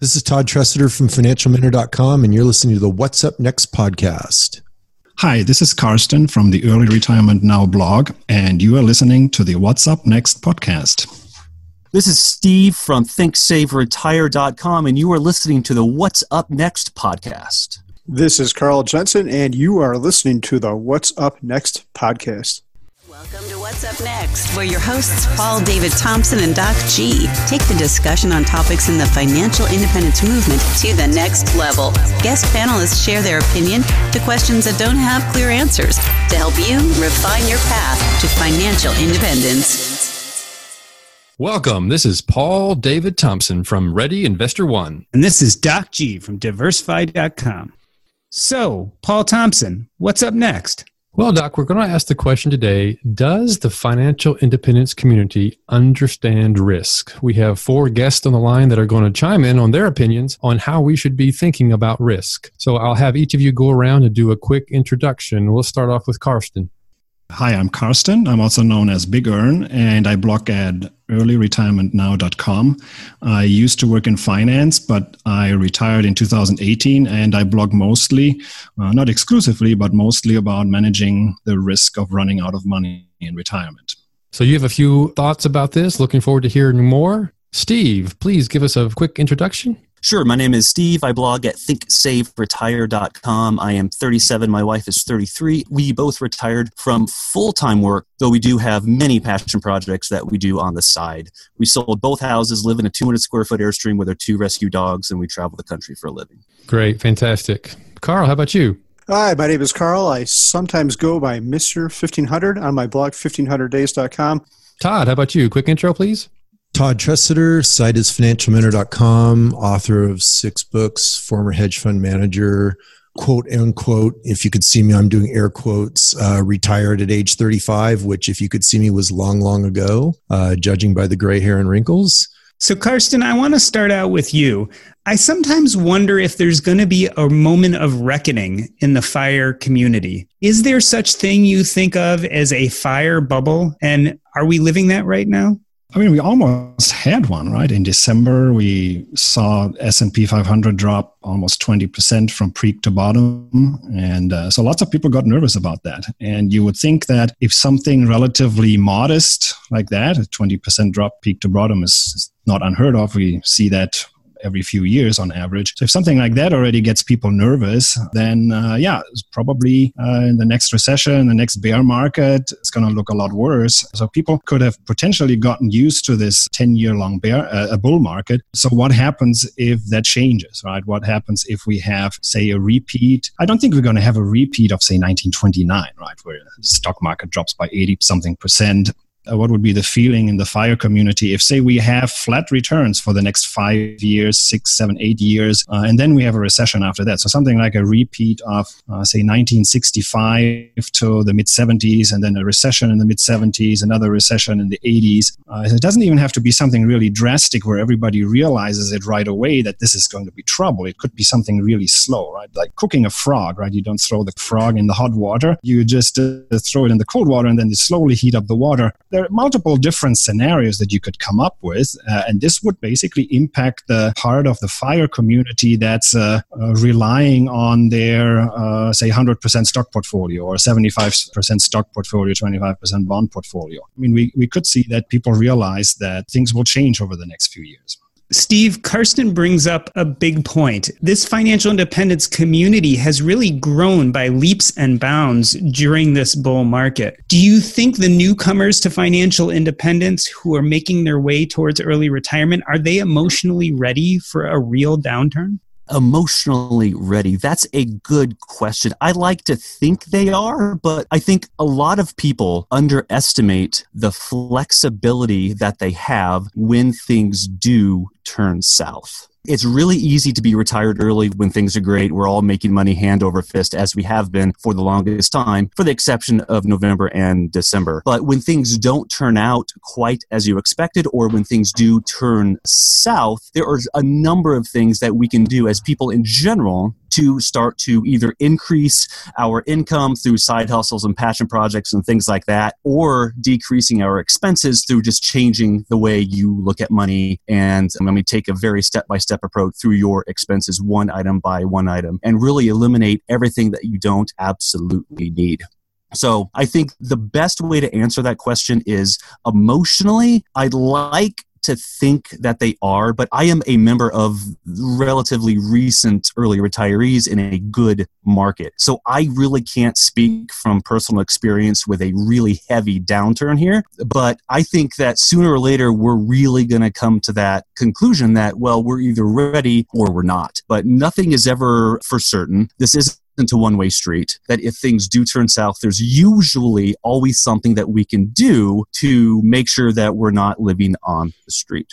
This is Todd Tresidder from financialmentor.com, and you're listening to the What's Up Next podcast. Hi, this is Karsten from the Early Retirement Now blog, and you are listening to the What's Up Next podcast. This is Steve from ThinkSaveRetire.com, and you are listening to the What's Up Next podcast. This is Carl Jensen, and you are listening to the What's Up Next podcast. Welcome to What's Up Next, where your hosts Paul David Thompson and Doc G take the discussion on topics in the financial independence movement to the next level. Guest panelists share their opinion to questions that don't have clear answers to help you refine your path to financial independence. Welcome. This is Paul David Thompson from Ready Investor One. And this is Doc G from Diversify.com. So, Paul Thompson, what's up next? Well, Doc, we're going to ask the question today Does the financial independence community understand risk? We have four guests on the line that are going to chime in on their opinions on how we should be thinking about risk. So I'll have each of you go around and do a quick introduction. We'll start off with Karsten. Hi, I'm Karsten. I'm also known as Big ERN, and I blog at earlyretirementnow.com. I used to work in finance, but I retired in 2018, and I blog mostly, uh, not exclusively, but mostly about managing the risk of running out of money in retirement. So you have a few thoughts about this. Looking forward to hearing more. Steve, please give us a quick introduction. Sure. My name is Steve. I blog at thinksaveretire.com. I am 37. My wife is 33. We both retired from full time work, though we do have many passion projects that we do on the side. We sold both houses, live in a 200 square foot Airstream with our two rescue dogs, and we travel the country for a living. Great. Fantastic. Carl, how about you? Hi, my name is Carl. I sometimes go by Mr. 1500 on my blog, 1500days.com. Todd, how about you? Quick intro, please. Todd Tresidder, site is financialmentor.com, author of six books, former hedge fund manager, quote unquote, if you could see me, I'm doing air quotes, uh, retired at age 35, which if you could see me was long, long ago, uh, judging by the gray hair and wrinkles. So, Karsten, I want to start out with you. I sometimes wonder if there's going to be a moment of reckoning in the fire community. Is there such thing you think of as a fire bubble? And are we living that right now? I mean, we almost had one, right? In December, we saw S&P 500 drop almost 20% from peak to bottom. And uh, so lots of people got nervous about that. And you would think that if something relatively modest like that, a 20% drop peak to bottom is not unheard of. We see that every few years on average. So if something like that already gets people nervous, then uh, yeah, probably uh, in the next recession, the next bear market, it's going to look a lot worse. So people could have potentially gotten used to this 10 year long bear, uh, a bull market. So what happens if that changes, right? What happens if we have, say, a repeat? I don't think we're going to have a repeat of, say, 1929, right? Where the stock market drops by 80 something percent what would be the feeling in the fire community if say we have flat returns for the next five years six seven eight years uh, and then we have a recession after that? So something like a repeat of uh, say 1965 to the mid 70s and then a recession in the mid 70s another recession in the 80s uh, it doesn't even have to be something really drastic where everybody realizes it right away that this is going to be trouble. It could be something really slow right? Like cooking a frog right? You don't throw the frog in the hot water. You just uh, throw it in the cold water and then you slowly heat up the water. There there are multiple different scenarios that you could come up with, uh, and this would basically impact the part of the fire community that's uh, uh, relying on their, uh, say, 100% stock portfolio or 75% stock portfolio, 25% bond portfolio. I mean, we, we could see that people realize that things will change over the next few years. Steve, Karsten brings up a big point. This financial independence community has really grown by leaps and bounds during this bull market. Do you think the newcomers to financial independence who are making their way towards early retirement are they emotionally ready for a real downturn? Emotionally ready? That's a good question. I like to think they are, but I think a lot of people underestimate the flexibility that they have when things do turn south. It's really easy to be retired early when things are great. We're all making money hand over fist as we have been for the longest time, for the exception of November and December. But when things don't turn out quite as you expected, or when things do turn south, there are a number of things that we can do as people in general to start to either increase our income through side hustles and passion projects and things like that, or decreasing our expenses through just changing the way you look at money. And um, let me take a very step by step approach through your expenses, one item by one item, and really eliminate everything that you don't absolutely need. So I think the best way to answer that question is emotionally, I'd like to think that they are, but I am a member of relatively recent early retirees in a good market. So I really can't speak from personal experience with a really heavy downturn here. But I think that sooner or later, we're really going to come to that conclusion that, well, we're either ready or we're not. But nothing is ever for certain. This is into one way street. That if things do turn south, there's usually always something that we can do to make sure that we're not living on the street.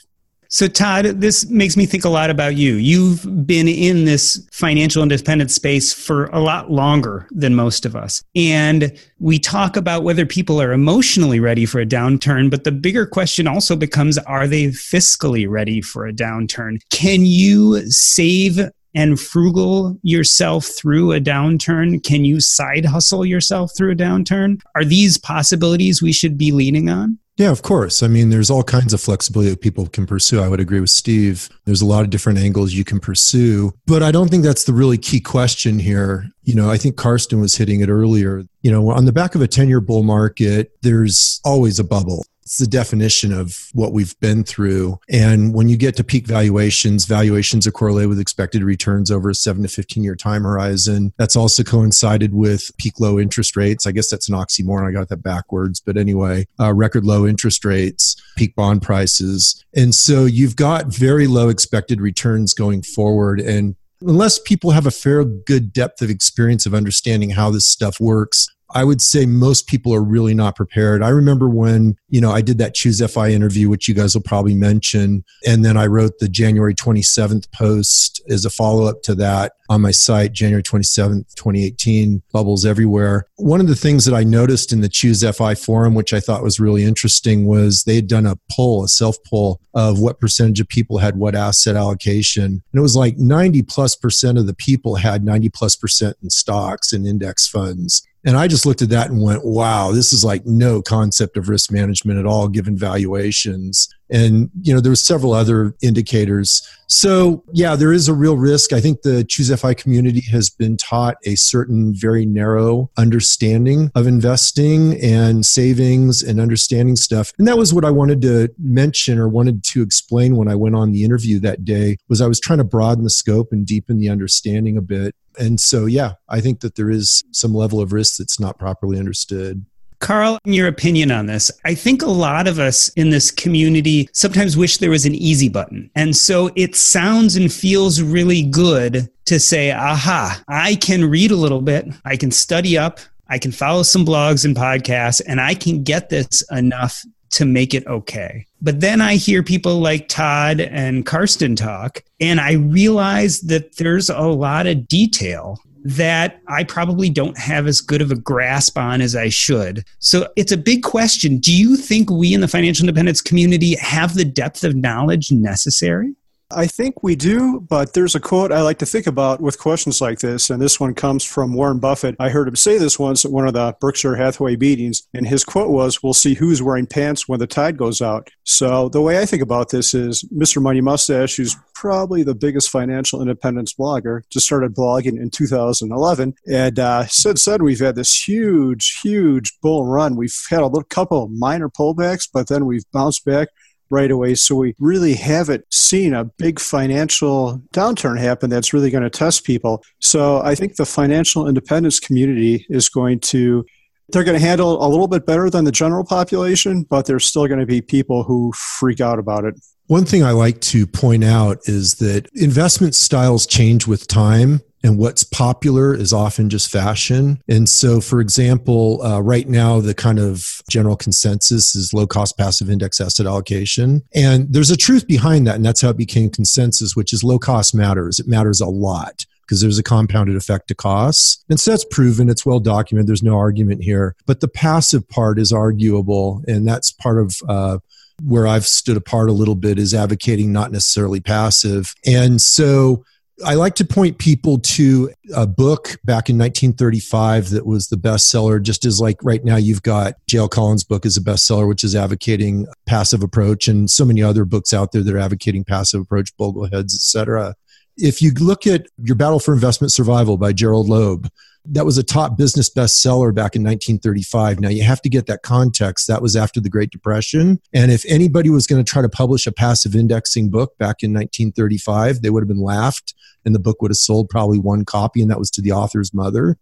So, Todd, this makes me think a lot about you. You've been in this financial independence space for a lot longer than most of us. And we talk about whether people are emotionally ready for a downturn, but the bigger question also becomes are they fiscally ready for a downturn? Can you save and frugal yourself through a downturn? Can you side hustle yourself through a downturn? Are these possibilities we should be leaning on? Yeah, of course. I mean, there's all kinds of flexibility that people can pursue. I would agree with Steve. There's a lot of different angles you can pursue, but I don't think that's the really key question here. You know, I think Karsten was hitting it earlier. You know, on the back of a 10 year bull market, there's always a bubble. It's the definition of what we've been through. And when you get to peak valuations, valuations are correlated with expected returns over a seven to 15 year time horizon. That's also coincided with peak low interest rates. I guess that's an oxymoron. I got that backwards. But anyway, uh, record low interest rates, peak bond prices. And so you've got very low expected returns going forward. And unless people have a fair good depth of experience of understanding how this stuff works I would say most people are really not prepared. I remember when, you know, I did that Choose FI interview, which you guys will probably mention. And then I wrote the January 27th post as a follow up to that on my site, January 27th, 2018, bubbles everywhere. One of the things that I noticed in the Choose FI forum, which I thought was really interesting, was they had done a poll, a self poll of what percentage of people had what asset allocation. And it was like 90 plus percent of the people had 90 plus percent in stocks and index funds. And I just looked at that and went, wow, this is like no concept of risk management at all, given valuations. And, you know, there was several other indicators. So yeah, there is a real risk. I think the Choose FI community has been taught a certain very narrow understanding of investing and savings and understanding stuff. And that was what I wanted to mention or wanted to explain when I went on the interview that day was I was trying to broaden the scope and deepen the understanding a bit and so, yeah, I think that there is some level of risk that's not properly understood. Carl, your opinion on this. I think a lot of us in this community sometimes wish there was an easy button. And so it sounds and feels really good to say, aha, I can read a little bit, I can study up, I can follow some blogs and podcasts, and I can get this enough to make it okay. But then I hear people like Todd and Karsten talk, and I realize that there's a lot of detail that I probably don't have as good of a grasp on as I should. So it's a big question. Do you think we in the financial independence community have the depth of knowledge necessary? I think we do, but there's a quote I like to think about with questions like this, and this one comes from Warren Buffett. I heard him say this once at one of the Berkshire Hathaway meetings, and his quote was, We'll see who's wearing pants when the tide goes out. So the way I think about this is Mr. Money Mustache, who's probably the biggest financial independence blogger, just started blogging in 2011, and uh, since then we've had this huge, huge bull run. We've had a little couple minor pullbacks, but then we've bounced back right away. So we really haven't seen a big financial downturn happen that's really going to test people. So I think the financial independence community is going to they're going to handle a little bit better than the general population, but there's still going to be people who freak out about it. One thing I like to point out is that investment styles change with time and what's popular is often just fashion. And so, for example, uh, right now, the kind of general consensus is low cost passive index asset allocation. And there's a truth behind that. And that's how it became consensus, which is low cost matters. It matters a lot because there's a compounded effect to costs. And so that's proven, it's well documented, there's no argument here. But the passive part is arguable, and that's part of uh, where I've stood apart a little bit is advocating not necessarily passive. And so I like to point people to a book back in 1935 that was the bestseller, just as like right now you've got J.L. Collins' book is a bestseller, which is advocating passive approach, and so many other books out there that are advocating passive approach, Bogleheads, etc. If you look at Your Battle for Investment Survival by Gerald Loeb, that was a top business bestseller back in 1935. Now you have to get that context. That was after the Great Depression. And if anybody was going to try to publish a passive indexing book back in 1935, they would have been laughed and the book would have sold probably one copy, and that was to the author's mother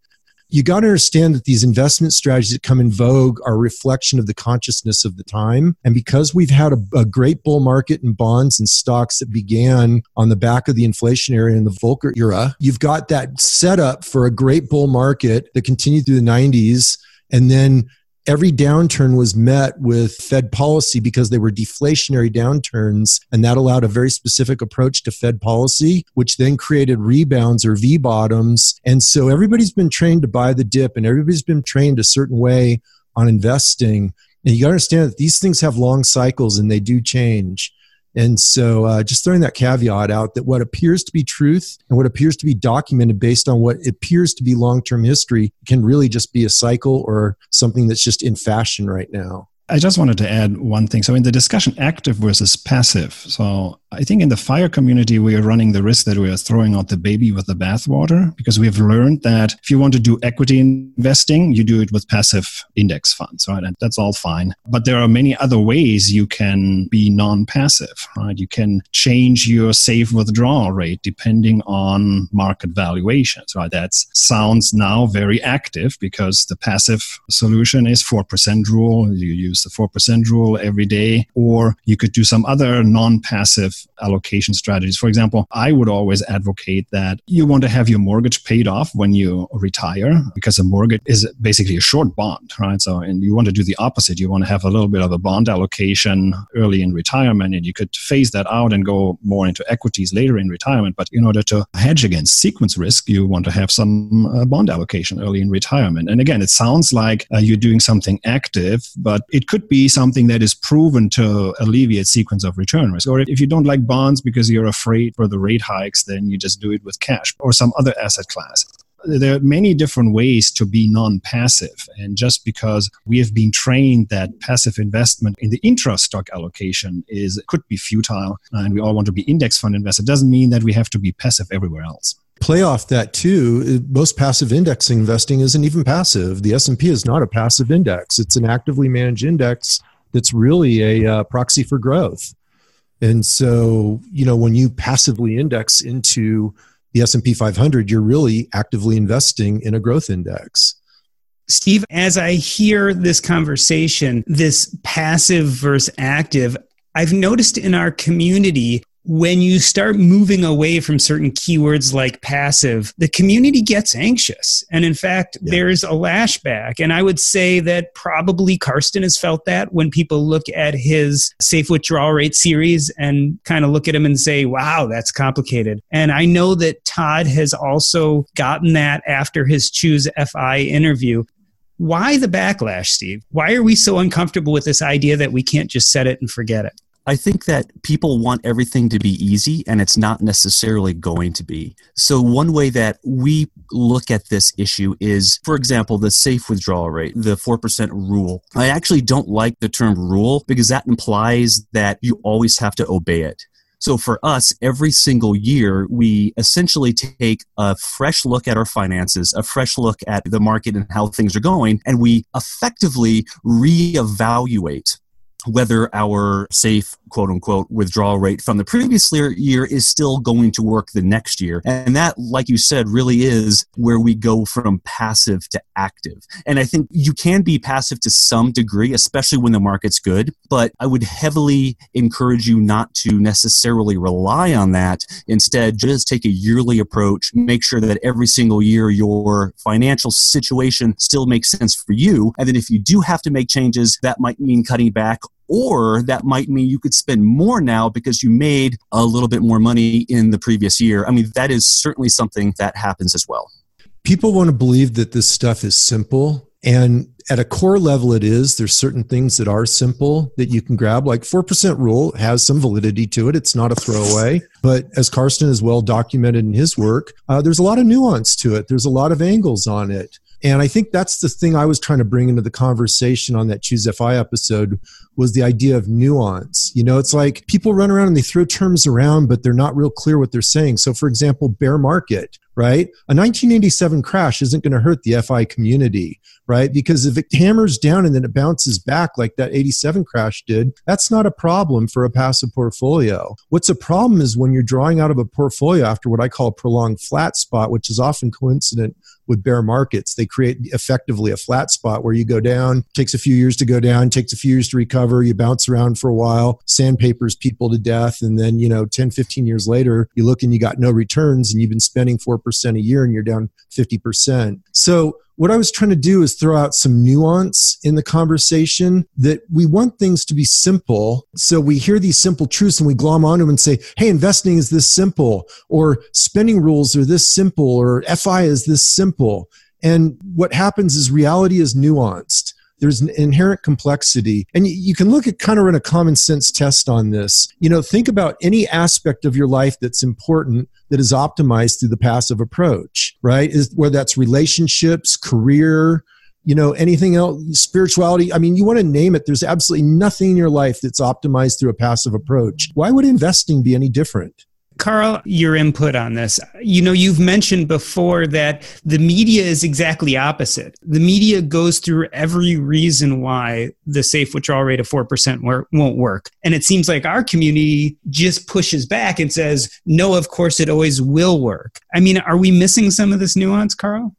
you got to understand that these investment strategies that come in vogue are a reflection of the consciousness of the time. And because we've had a, a, great bull market in bonds and stocks that began on the back of the inflationary and the Volcker era, you've got that setup for a great bull market that continued through the 90s. And then every downturn was met with Fed policy because they were deflationary downturns. And that allowed a very specific approach to Fed policy, which then created rebounds or V bottoms. And so everybody's been trained to buy the dip and everybody's been trained a certain way on investing. And you understand that these things have long cycles and they do change. And so, uh, just throwing that caveat out that what appears to be truth and what appears to be documented based on what appears to be long term history can really just be a cycle or something that's just in fashion right now. I just wanted to add one thing. So, in the discussion, active versus passive. So, I think in the fire community, we are running the risk that we are throwing out the baby with the bathwater because we have learned that if you want to do equity investing, you do it with passive index funds, right? And that's all fine. But there are many other ways you can be non passive, right? You can change your safe withdrawal rate depending on market valuations, right? That sounds now very active because the passive solution is 4% rule. You use the 4% rule every day, or you could do some other non passive allocation strategies. For example, I would always advocate that you want to have your mortgage paid off when you retire because a mortgage is basically a short bond, right? So, and you want to do the opposite. You want to have a little bit of a bond allocation early in retirement, and you could phase that out and go more into equities later in retirement. But in order to hedge against sequence risk, you want to have some uh, bond allocation early in retirement. And again, it sounds like uh, you're doing something active, but it could be something that is proven to alleviate sequence of return risk. Or if you don't like bonds because you're afraid for the rate hikes, then you just do it with cash or some other asset class. There are many different ways to be non-passive. And just because we have been trained that passive investment in the intra stock allocation is could be futile and we all want to be index fund investors doesn't mean that we have to be passive everywhere else. Play off that too. Most passive indexing investing isn't even passive. The s&p is not a passive index. It's an actively managed index that's really a uh, proxy for growth and so, you know, when you passively index into the S&P 500, you're really actively investing in a growth index. Steve, as I hear this conversation, this passive versus active, I've noticed in our community when you start moving away from certain keywords like passive, the community gets anxious. And in fact, yeah. there's a lashback. And I would say that probably Karsten has felt that when people look at his safe withdrawal rate series and kind of look at him and say, wow, that's complicated. And I know that Todd has also gotten that after his Choose FI interview. Why the backlash, Steve? Why are we so uncomfortable with this idea that we can't just set it and forget it? I think that people want everything to be easy, and it's not necessarily going to be. So, one way that we look at this issue is, for example, the safe withdrawal rate, the 4% rule. I actually don't like the term rule because that implies that you always have to obey it. So for us, every single year, we essentially take a fresh look at our finances, a fresh look at the market and how things are going, and we effectively reevaluate whether our safe quote unquote withdrawal rate from the previous year is still going to work the next year. And that, like you said, really is where we go from passive to active. And I think you can be passive to some degree, especially when the market's good. But I would heavily encourage you not to necessarily rely on that. Instead, just take a yearly approach, make sure that every single year your financial situation still makes sense for you. And then if you do have to make changes, that might mean cutting back or that might mean you could spend more now because you made a little bit more money in the previous year. I mean, that is certainly something that happens as well. People want to believe that this stuff is simple. And at a core level, it is. There's certain things that are simple that you can grab. Like 4% rule has some validity to it. It's not a throwaway. But as Karsten has well documented in his work, uh, there's a lot of nuance to it. There's a lot of angles on it. And I think that's the thing I was trying to bring into the conversation on that Choose FI episode was the idea of nuance. You know, it's like people run around and they throw terms around, but they're not real clear what they're saying. So, for example, bear market, right? A 1987 crash isn't going to hurt the FI community, right? Because if it hammers down and then it bounces back like that 87 crash did, that's not a problem for a passive portfolio. What's a problem is when you're drawing out of a portfolio after what I call a prolonged flat spot, which is often coincident with bear markets. They create effectively a flat spot where you go down, takes a few years to go down, takes a few years to recover, you bounce around for a while, sandpapers people to death, and then, you know, 10, 15 years later, you look and you got no returns and you've been spending 4% a year and you're down 50%. So what I was trying to do is throw out some nuance in the conversation that we want things to be simple. So we hear these simple truths and we glom onto them and say, hey, investing is this simple, or spending rules are this simple, or FI is this simple. And what happens is reality is nuanced there's an inherent complexity. And you can look at kind of run a common sense test on this. You know think about any aspect of your life that's important that is optimized through the passive approach right? Is whether that's relationships career you know anything else spirituality. I mean you want to name it there's absolutely nothing in your life that's optimized through a passive approach. Why would investing be any different Carl, your input on this. You know, you've mentioned before that the media is exactly opposite. The media goes through every reason why the safe withdrawal rate of 4% won't work. And it seems like our community just pushes back and says, no, of course it always will work. I mean, are we missing some of this nuance, Carl?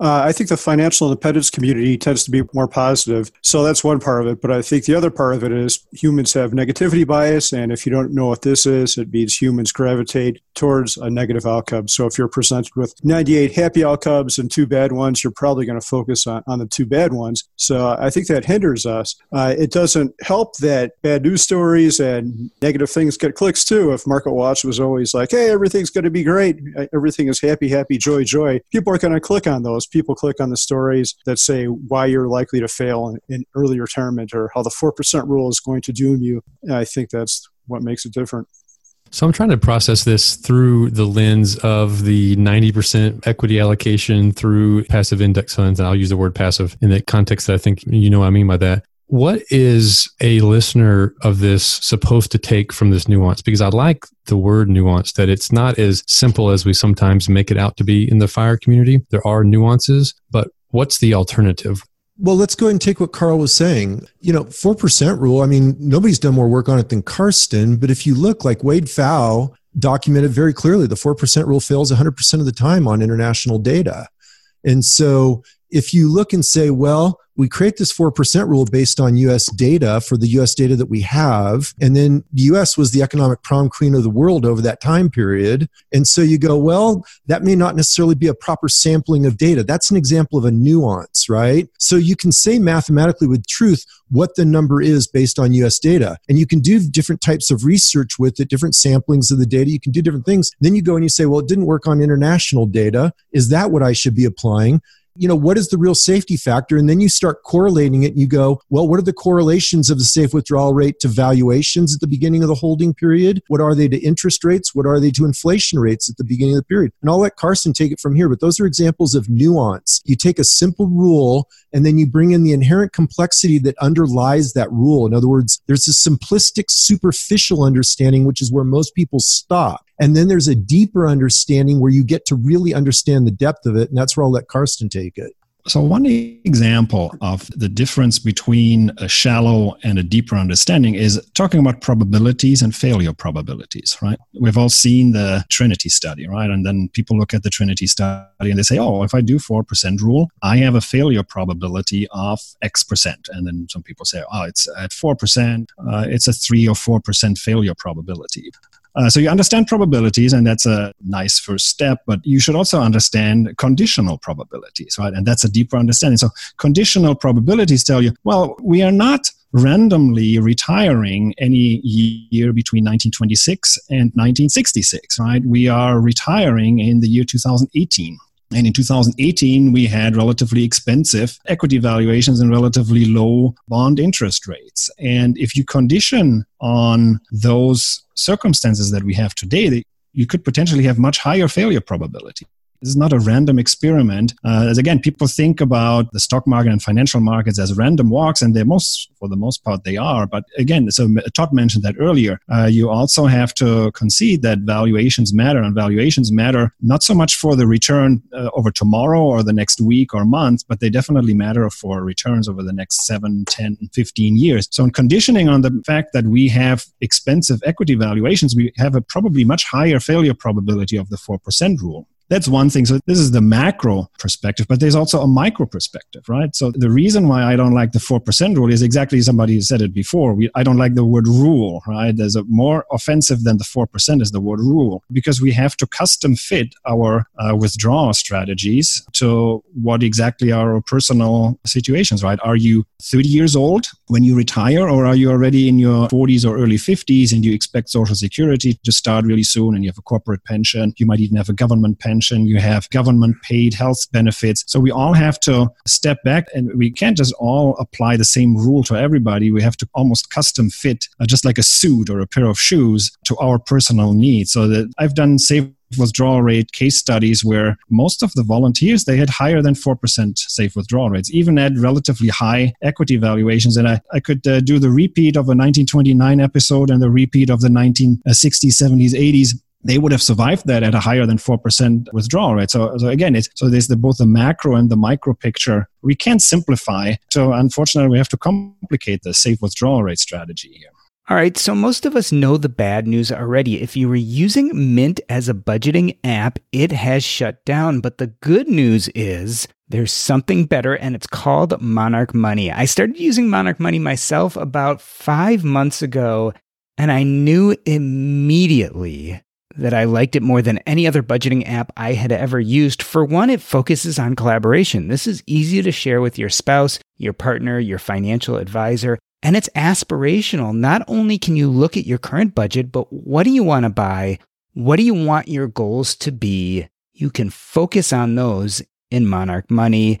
Uh, I think the financial independence community tends to be more positive. So that's one part of it. But I think the other part of it is humans have negativity bias. And if you don't know what this is, it means humans gravitate towards a negative outcome. So if you're presented with 98 happy outcomes and two bad ones, you're probably going to focus on, on the two bad ones. So I think that hinders us. Uh, it doesn't help that bad news stories and negative things get clicks too. If Market Watch was always like, hey, everything's going to be great, everything is happy, happy, joy, joy, people are going to click on those people click on the stories that say why you're likely to fail in, in early retirement or how the 4% rule is going to doom you. I think that's what makes it different. So I'm trying to process this through the lens of the 90% equity allocation through passive index funds. And I'll use the word passive in the context that I think you know what I mean by that. What is a listener of this supposed to take from this nuance? Because I like the word nuance, that it's not as simple as we sometimes make it out to be in the fire community. There are nuances, but what's the alternative? Well, let's go ahead and take what Carl was saying. You know, 4% rule, I mean, nobody's done more work on it than Karsten, but if you look like Wade Pfau documented very clearly, the 4% rule fails 100% of the time on international data. And so if you look and say, well, we create this 4% rule based on US data for the US data that we have. And then the US was the economic prom queen of the world over that time period. And so you go, well, that may not necessarily be a proper sampling of data. That's an example of a nuance, right? So you can say mathematically with truth what the number is based on US data. And you can do different types of research with it, different samplings of the data. You can do different things. Then you go and you say, well, it didn't work on international data. Is that what I should be applying? You know, what is the real safety factor? And then you start correlating it and you go, well, what are the correlations of the safe withdrawal rate to valuations at the beginning of the holding period? What are they to interest rates? What are they to inflation rates at the beginning of the period? And I'll let Karsten take it from here, but those are examples of nuance. You take a simple rule and then you bring in the inherent complexity that underlies that rule. In other words, there's a simplistic, superficial understanding, which is where most people stop. And then there's a deeper understanding where you get to really understand the depth of it. And that's where I'll let Karsten take it. So, one example of the difference between a shallow and a deeper understanding is talking about probabilities and failure probabilities, right? We've all seen the Trinity study, right? And then people look at the Trinity study and they say, oh, if I do 4% rule, I have a failure probability of X percent. And then some people say, oh, it's at 4%, uh, it's a 3 or 4% failure probability. Uh, so you understand probabilities, and that's a nice first step. But you should also understand conditional probabilities, right? And that's a deeper understanding. So conditional probabilities tell you, well, we are not randomly retiring any year between 1926 and 1966, right? We are retiring in the year 2018. And in 2018, we had relatively expensive equity valuations and relatively low bond interest rates. And if you condition on those circumstances that we have today, you could potentially have much higher failure probability. This is not a random experiment. Uh, as again, people think about the stock market and financial markets as random walks, and they're most, for the most part, they are. But again, so Todd mentioned that earlier. Uh, you also have to concede that valuations matter, and valuations matter not so much for the return uh, over tomorrow or the next week or month, but they definitely matter for returns over the next 7, 10, 15 years. So, in conditioning on the fact that we have expensive equity valuations, we have a probably much higher failure probability of the 4% rule. That's one thing. So this is the macro perspective, but there's also a micro perspective, right? So the reason why I don't like the 4% rule is exactly somebody said it before. We, I don't like the word rule, right? There's a more offensive than the 4% is the word rule because we have to custom fit our uh, withdrawal strategies to what exactly are our personal situations, right? Are you 30 years old when you retire or are you already in your 40s or early 50s and you expect social security to start really soon and you have a corporate pension? You might even have a government pension pension, you have government paid health benefits. So we all have to step back and we can't just all apply the same rule to everybody. We have to almost custom fit, uh, just like a suit or a pair of shoes, to our personal needs. So that I've done safe withdrawal rate case studies where most of the volunteers they had higher than 4% safe withdrawal rates even at relatively high equity valuations and i, I could uh, do the repeat of a 1929 episode and the repeat of the 1960s 70s 80s they would have survived that at a higher than 4% withdrawal rate. So, so again, it's, so there's the, both the macro and the micro picture. We can't simplify. So unfortunately, we have to complicate the safe withdrawal rate strategy here. All right, so most of us know the bad news already. If you were using Mint as a budgeting app, it has shut down. But the good news is there's something better, and it's called Monarch Money. I started using Monarch Money myself about five months ago, and I knew immediately that I liked it more than any other budgeting app I had ever used. For one, it focuses on collaboration. This is easy to share with your spouse, your partner, your financial advisor, and it's aspirational. Not only can you look at your current budget, but what do you want to buy? What do you want your goals to be? You can focus on those in Monarch Money.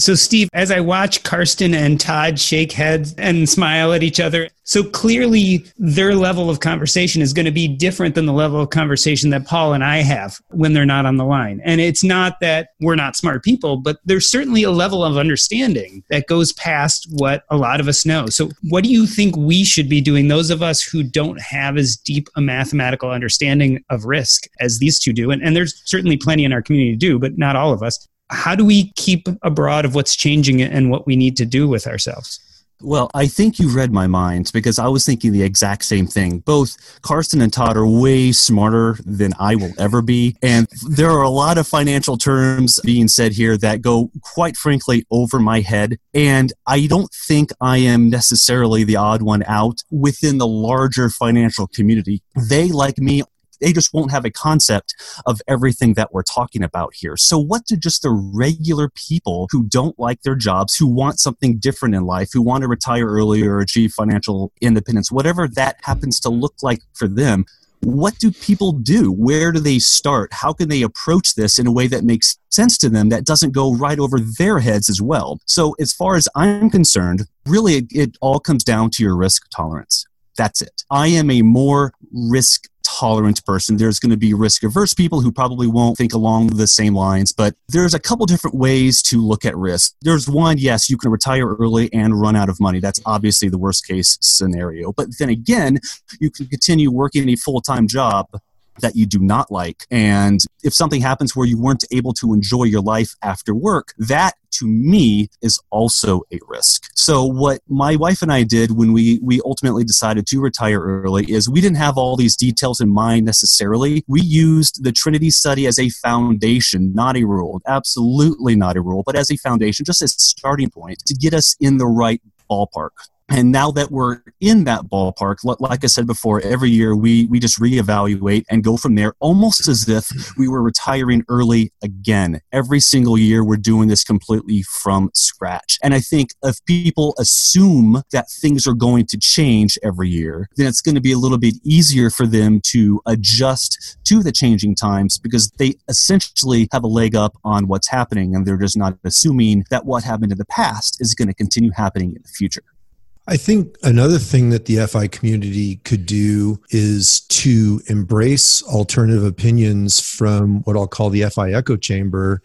So, Steve, as I watch Karsten and Todd shake heads and smile at each other, so clearly their level of conversation is going to be different than the level of conversation that Paul and I have when they're not on the line. And it's not that we're not smart people, but there's certainly a level of understanding that goes past what a lot of us know. So, what do you think we should be doing, those of us who don't have as deep a mathematical understanding of risk as these two do? And, and there's certainly plenty in our community to do, but not all of us how do we keep abroad of what's changing and what we need to do with ourselves? Well, I think you read my mind because I was thinking the exact same thing. Both Karsten and Todd are way smarter than I will ever be. And there are a lot of financial terms being said here that go, quite frankly, over my head. And I don't think I am necessarily the odd one out within the larger financial community. They, like me, they just won't have a concept of everything that we're talking about here. So, what do just the regular people who don't like their jobs, who want something different in life, who want to retire early or achieve financial independence, whatever that happens to look like for them, what do people do? Where do they start? How can they approach this in a way that makes sense to them that doesn't go right over their heads as well? So, as far as I'm concerned, really it, it all comes down to your risk tolerance. That's it. I am a more risk tolerant person. There's going to be risk averse people who probably won't think along the same lines, but there's a couple different ways to look at risk. There's one, yes, you can retire early and run out of money. That's obviously the worst case scenario. But then again, you can continue working a full time job that you do not like. And if something happens where you weren't able to enjoy your life after work, that to me is also a risk. So what my wife and I did when we we ultimately decided to retire early is we didn't have all these details in mind necessarily. We used the Trinity study as a foundation, not a rule. Absolutely not a rule, but as a foundation, just as starting point to get us in the right ballpark. And now that we're in that ballpark, like I said before, every year we, we just reevaluate and go from there almost as if we were retiring early again. Every single year we're doing this completely from scratch. And I think if people assume that things are going to change every year, then it's going to be a little bit easier for them to adjust to the changing times because they essentially have a leg up on what's happening and they're just not assuming that what happened in the past is going to continue happening in the future. I think another thing that the FI community could do is to embrace alternative opinions from what I'll call the FI echo chamber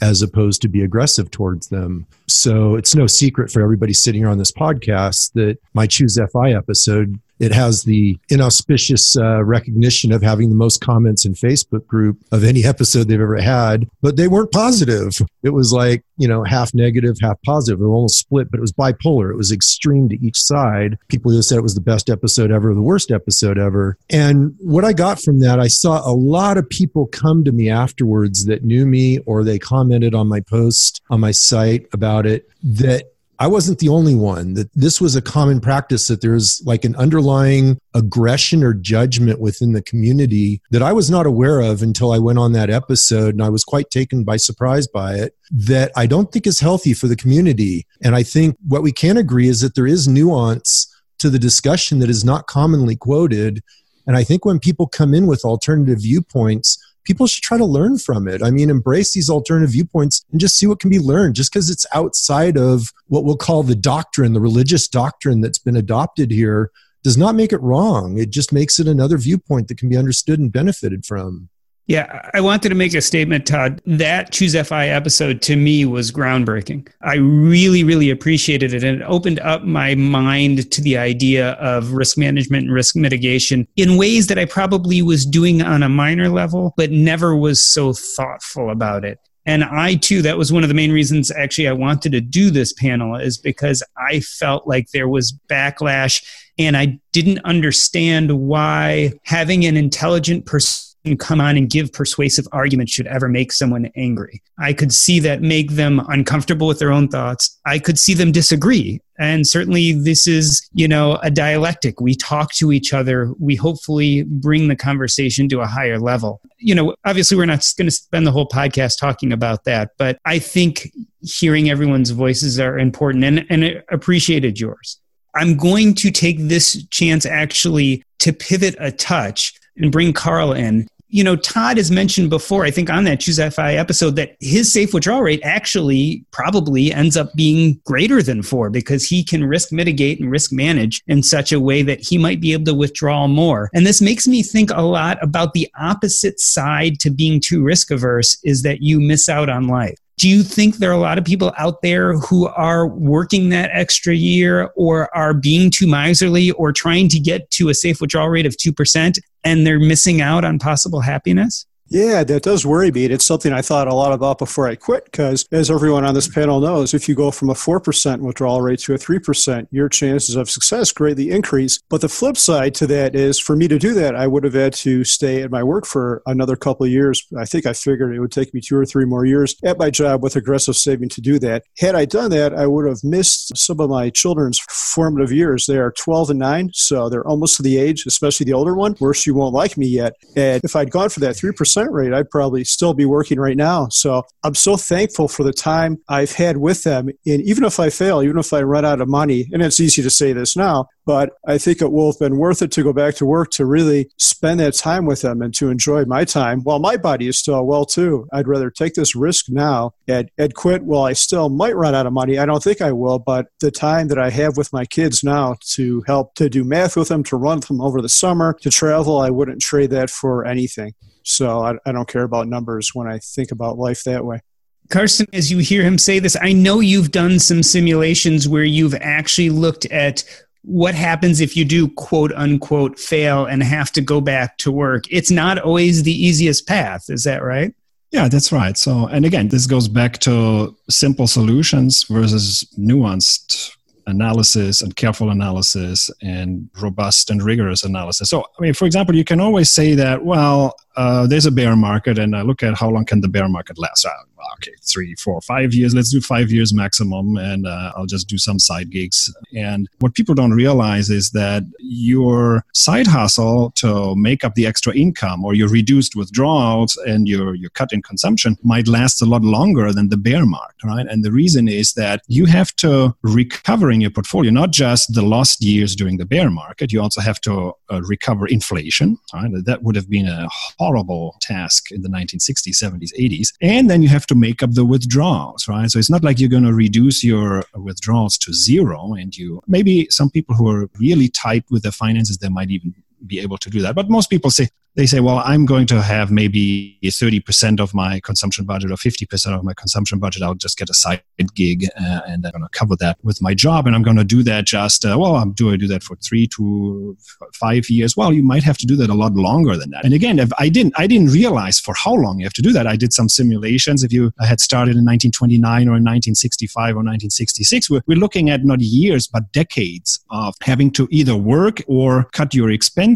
as opposed to be aggressive towards them. So it's no secret for everybody sitting here on this podcast that my Choose FI episode it has the inauspicious uh, recognition of having the most comments in Facebook group of any episode they've ever had, but they weren't positive. It was like, you know, half negative, half positive. It almost split, but it was bipolar. It was extreme to each side. People just said it was the best episode ever, the worst episode ever. And what I got from that, I saw a lot of people come to me afterwards that knew me or they commented on my post on my site about it that I wasn't the only one that this was a common practice that there's like an underlying aggression or judgment within the community that I was not aware of until I went on that episode and I was quite taken by surprise by it that I don't think is healthy for the community. And I think what we can agree is that there is nuance to the discussion that is not commonly quoted And I think when people come in with alternative viewpoints, people should try to learn from it. I mean, embrace these alternative viewpoints and just see what can be learned. Just because it's outside of what we'll call the doctrine, the religious doctrine that's been adopted here, does not make it wrong. It just makes it another viewpoint that can be understood and benefited from. Yeah, I wanted to make a statement, Todd. That Choose FI episode to me was groundbreaking. I really, really appreciated it. And it opened up my mind to the idea of risk management and risk mitigation in ways that I probably was doing on a minor level, but never was so thoughtful about it. And I too, that was one of the main reasons actually I wanted to do this panel is because I felt like there was backlash and I didn't understand why having an intelligent person come on and give persuasive arguments should ever make someone angry. I could see that make them uncomfortable with their own thoughts. I could see them disagree. And certainly this is, you know, a dialectic. We talk to each other. We hopefully bring the conversation to a higher level. You know, obviously we're not going to spend the whole podcast talking about that, but I think hearing everyone's voices are important and, and appreciated yours. I'm going to take this chance actually to pivot a touch and bring Carl in you know, Todd has mentioned before, I think on that Choose FI episode, that his safe withdrawal rate actually probably ends up being greater than four because he can risk mitigate and risk manage in such a way that he might be able to withdraw more. And this makes me think a lot about the opposite side to being too risk averse is that you miss out on life. Do you think there are a lot of people out there who are working that extra year or are being too miserly or trying to get to a safe withdrawal rate of 2% and they're missing out on possible happiness? Yeah, that does worry me. It's something I thought a lot about before I quit because, as everyone on this panel knows, if you go from a 4% withdrawal rate to a 3%, your chances of success greatly increase. But the flip side to that is for me to do that, I would have had to stay at my work for another couple of years. I think I figured it would take me two or three more years at my job with aggressive saving to do that. Had I done that, I would have missed some of my children's formative years. They are 12 and 9, so they're almost the age, especially the older one, where she won't like me yet. And if I'd gone for that 3%, rate, I'd probably still be working right now. So I'm so thankful for the time I've had with them. And even if I fail, even if I run out of money, and it's easy to say this now, but I think it will have been worth it to go back to work to really spend that time with them and to enjoy my time while my body is still well too. I'd rather take this risk now and, and quit while I still might run out of money. I don't think I will, but the time that I have with my kids now to help to do math with them, to run them over the summer, to travel, I wouldn't trade that for anything. So I, I don't care about numbers when I think about life that way. Karsten, as you hear him say this, I know you've done some simulations where you've actually looked at what happens if you do quote unquote fail and have to go back to work. It's not always the easiest path. Is that right? Yeah, that's right. So, and again, this goes back to simple solutions versus nuanced analysis and careful analysis and robust and rigorous analysis. So, I mean, for example, you can always say that, well, uh, there's a bear market, and I look at how long can the bear market last. Uh, okay, three, four, five years. Let's do five years maximum, and uh, I'll just do some side gigs. And what people don't realize is that your side hustle to make up the extra income, or your reduced withdrawals and your your cut in consumption, might last a lot longer than the bear market, right? And the reason is that you have to recover in your portfolio not just the lost years during the bear market. You also have to uh, recover inflation. Right? That would have been a horrible task in the 1960s, 70s, 80s. And then you have to make up the withdrawals, right? So it's not like you're going to reduce your withdrawals to zero. And you maybe some people who are really tight with their finances, they might even be able to do that. But most people say, they say, well, I'm going to have maybe 30% of my consumption budget or 50% of my consumption budget. I'll just get a side gig uh, and I'm going to cover that with my job. And I'm going to do that just, uh, well, do I do that for three to five years? Well, you might have to do that a lot longer than that. And again, if I didn't, I didn't realize for how long you have to do that. I did some simulations. If you had started in 1929 or in 1965 or 1966, we're, we're looking at not years, but decades of having to either work or cut your expenses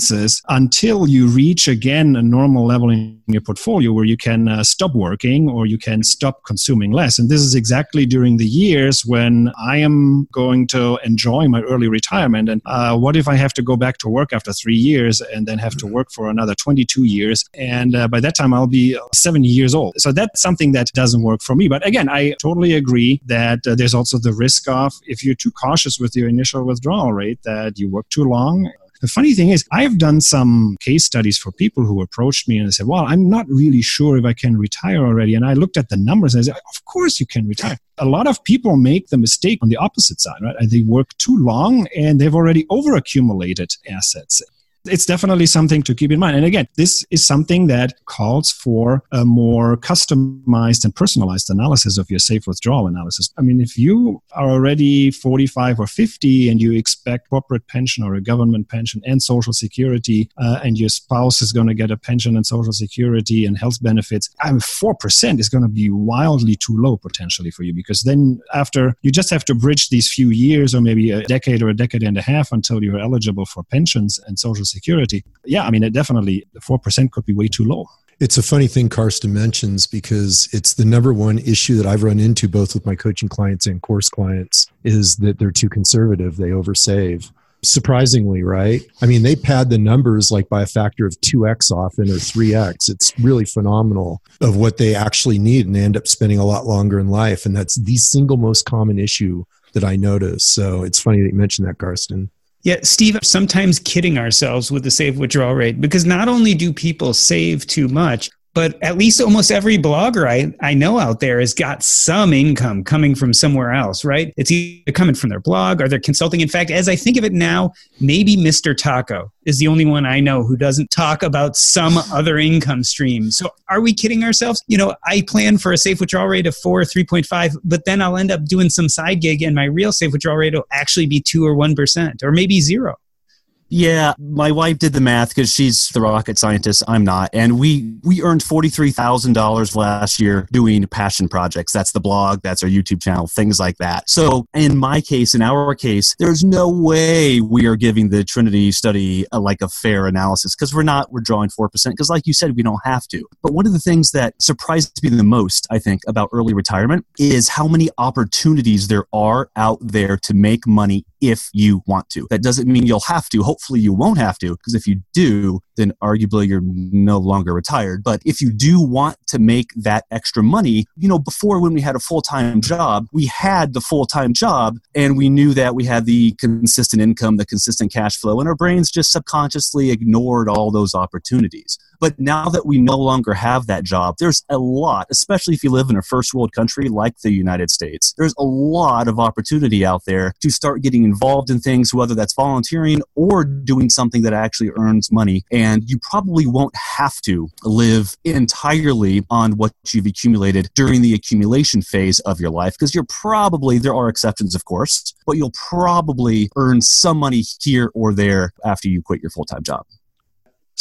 until you reach again a normal level in your portfolio where you can uh, stop working or you can stop consuming less. And this is exactly during the years when I am going to enjoy my early retirement. And uh, what if I have to go back to work after three years and then have to work for another 22 years? And uh, by that time, I'll be 70 years old. So that's something that doesn't work for me. But again, I totally agree that uh, there's also the risk of if you're too cautious with your initial withdrawal rate, that you work too long The funny thing is, I've done some case studies for people who approached me and they said, Well, I'm not really sure if I can retire already. And I looked at the numbers and I said, Of course you can retire. A lot of people make the mistake on the opposite side, right? They work too long and they've already overaccumulated assets it's definitely something to keep in mind. And again, this is something that calls for a more customized and personalized analysis of your safe withdrawal analysis. I mean, if you are already 45 or 50 and you expect corporate pension or a government pension and social security, uh, and your spouse is going to get a pension and social security and health benefits, I mean, 4% is going to be wildly too low potentially for you because then after you just have to bridge these few years or maybe a decade or a decade and a half until you're eligible for pensions and social security. Yeah, I mean, it definitely, 4% could be way too low. It's a funny thing Karsten mentions because it's the number one issue that I've run into both with my coaching clients and course clients is that they're too conservative, they oversave. Surprisingly, right? I mean, they pad the numbers like by a factor of 2x often or 3x. It's really phenomenal of what they actually need and they end up spending a lot longer in life. And that's the single most common issue that I notice. So it's funny that you mentioned that, Karsten. Yeah, Steve, sometimes kidding ourselves with the safe withdrawal rate because not only do people save too much, but at least almost every blogger I, I know out there has got some income coming from somewhere else, right? It's either coming from their blog or their consulting. In fact, as I think of it now, maybe Mr. Tako is the only one I know who doesn't talk about some other income stream. So are we kidding ourselves? You know, I plan for a safe withdrawal rate of four or 3.5, but then I'll end up doing some side gig and my real safe withdrawal rate will actually be two or 1% or maybe zero. Yeah, my wife did the math because she's the rocket scientist. I'm not, and we we earned forty three thousand dollars last year doing passion projects. That's the blog, that's our YouTube channel, things like that. So in my case, in our case, there's no way we are giving the Trinity study a, like a fair analysis because we're not. We're drawing four percent because, like you said, we don't have to. But one of the things that surprised me the most, I think, about early retirement is how many opportunities there are out there to make money if you want to. That doesn't mean you'll have to. Hopefully, you won't have to, because if you do, then arguably you're no longer retired. But if you do want to make that extra money, you know, before when we had a full time job, we had the full time job and we knew that we had the consistent income, the consistent cash flow, and our brains just subconsciously ignored all those opportunities. But now that we no longer have that job, there's a lot, especially if you live in a first world country like the United States, there's a lot of opportunity out there to start getting involved in things, whether that's volunteering or doing something that actually earns money. And you probably won't have to live entirely on what you've accumulated during the accumulation phase of your life because you're probably, there are exceptions, of course, but you'll probably earn some money here or there after you quit your full time job.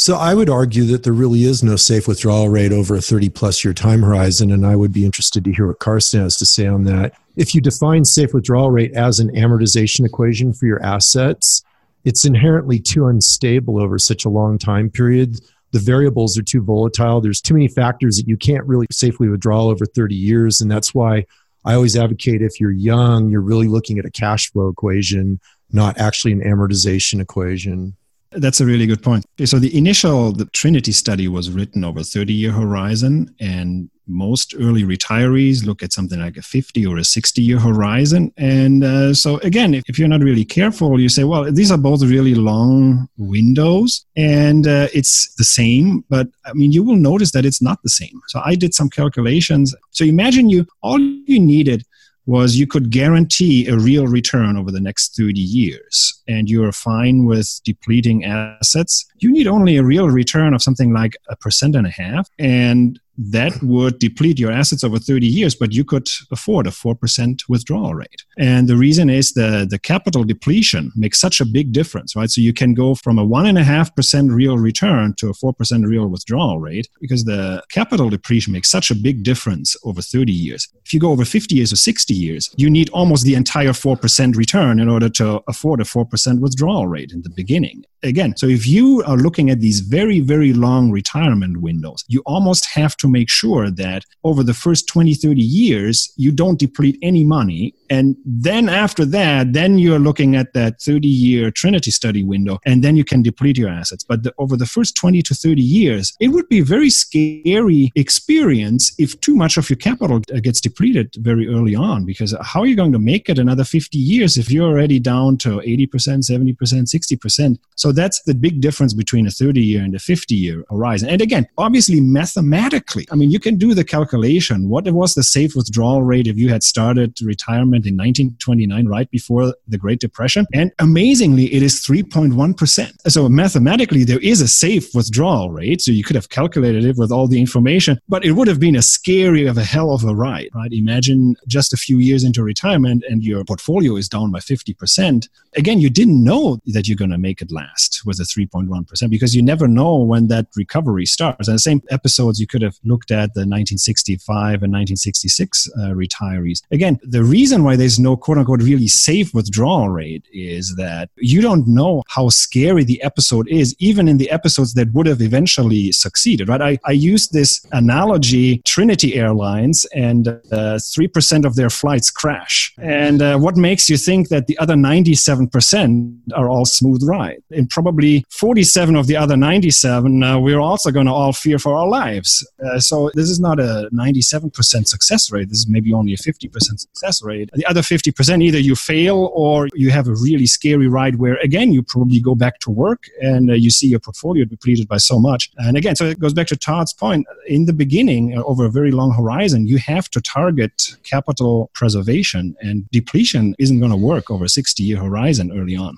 So I would argue that there really is no safe withdrawal rate over a 30 plus year time horizon. And I would be interested to hear what Karsten has to say on that. If you define safe withdrawal rate as an amortization equation for your assets, it's inherently too unstable over such a long time period. The variables are too volatile. There's too many factors that you can't really safely withdraw over 30 years. And that's why I always advocate if you're young, you're really looking at a cash flow equation, not actually an amortization equation. That's a really good point. Okay, so the initial the Trinity study was written over 30 year horizon, and most early retirees look at something like a 50 or a 60 year horizon. And uh, so again, if, if, you're not really careful, you say, well, these are both really long windows, and uh, it's the same. But I mean, you will notice that it's not the same. So I did some calculations. So imagine you all you needed was you could guarantee a real return over the next 30 years and you're fine with depleting assets, you need only a real return of something like a percent and a half. And that would deplete your assets over 30 years, but you could afford a 4% withdrawal rate. And the reason is the, the capital depletion makes such a big difference, right? So you can go from a 1.5% real return to a 4% real withdrawal rate because the capital depletion makes such a big difference over 30 years. If you go over 50 years or 60 years, you need almost the entire 4% return in order to afford a 4% withdrawal rate in the beginning. Again, so if you are looking at these very, very long retirement windows, you almost have to make sure that over the first 20, 30 years, you don't deplete any money And then after that, then you're looking at that 30 year Trinity study window, and then you can deplete your assets. But the, over the first 20 to 30 years, it would be a very scary experience if too much of your capital uh, gets depleted very early on, because how are you going to make it another 50 years if you're already down to 80%, 70%, 60%? So that's the big difference between a 30 year and a 50 year horizon. And again, obviously, mathematically, I mean, you can do the calculation. What was the safe withdrawal rate if you had started retirement in 1929, right before the Great Depression? And amazingly, it is 3.1%. So mathematically, there is a safe withdrawal rate. So you could have calculated it with all the information, but it would have been a scary of a hell of a ride, right? Imagine just a few years into retirement and your portfolio is down by 50%. Again, you didn't know that you're going to make it last with a 3.1% because you never know when that recovery starts. And the same episodes you could have looked at the 1965 and 1966 uh, retirees. Again, the reason why there's no quote unquote really safe withdrawal rate is that you don't know how scary the episode is, even in the episodes that would have eventually succeeded, right? I, I used this analogy Trinity Airlines and uh, 3% of their flights crash. And uh, what makes you think that the other 97% are all smooth ride? And probably 47 of the other 97, uh, we're also going to all fear for our lives. Uh, so this is not a 97% success rate. This is maybe only a 50% success rate. The other 50%, either you fail or you have a really scary ride where, again, you probably go back to work and uh, you see your portfolio depleted by so much. And again, so it goes back to Todd's point. In the beginning, uh, over a very long horizon, you have to target capital preservation, and depletion isn't going to work over a 60 year horizon early on.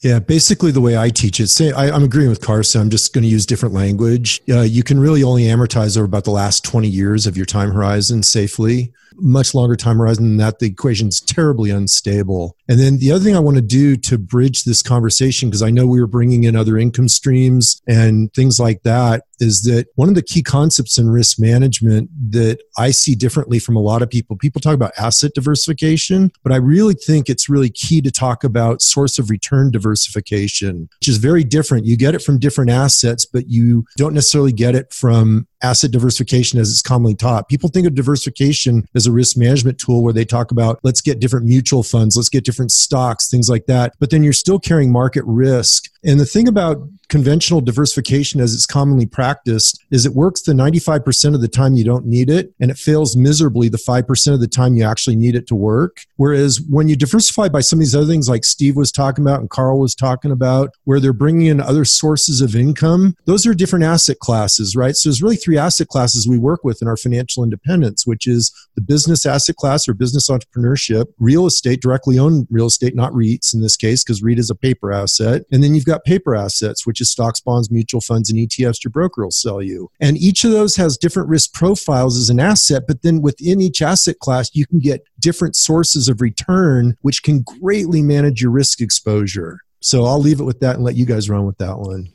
Yeah, basically the way I teach it, say I, am agreeing with Karsten. I'm just going to use different language. Uh, you can really only amortize over about the last 20 years of your time horizon safely much longer time horizon than that, the equation's terribly unstable. And then the other thing I want to do to bridge this conversation, because I know we were bringing in other income streams and things like that, is that one of the key concepts in risk management that I see differently from a lot of people. People talk about asset diversification, but I really think it's really key to talk about source of return diversification, which is very different. You get it from different assets, but you don't necessarily get it from asset diversification as it's commonly taught. People think of diversification as a risk management tool where they talk about let's get different mutual funds, let's get different stocks, things like that. But then you're still carrying market risk. And the thing about conventional diversification as it's commonly practiced is it works the 95% of the time you don't need it and it fails miserably the 5% of the time you actually need it to work whereas when you diversify by some of these other things like steve was talking about and carl was talking about where they're bringing in other sources of income those are different asset classes right so there's really three asset classes we work with in our financial independence which is the business asset class or business entrepreneurship real estate directly owned real estate not reits in this case because REIT is a paper asset and then you've got paper assets which is stocks, bonds, mutual funds, and ETFs your broker will sell you. And each of those has different risk profiles as an asset, but then within each asset class, you can get different sources of return, which can greatly manage your risk exposure. So I'll leave it with that and let you guys run with that one.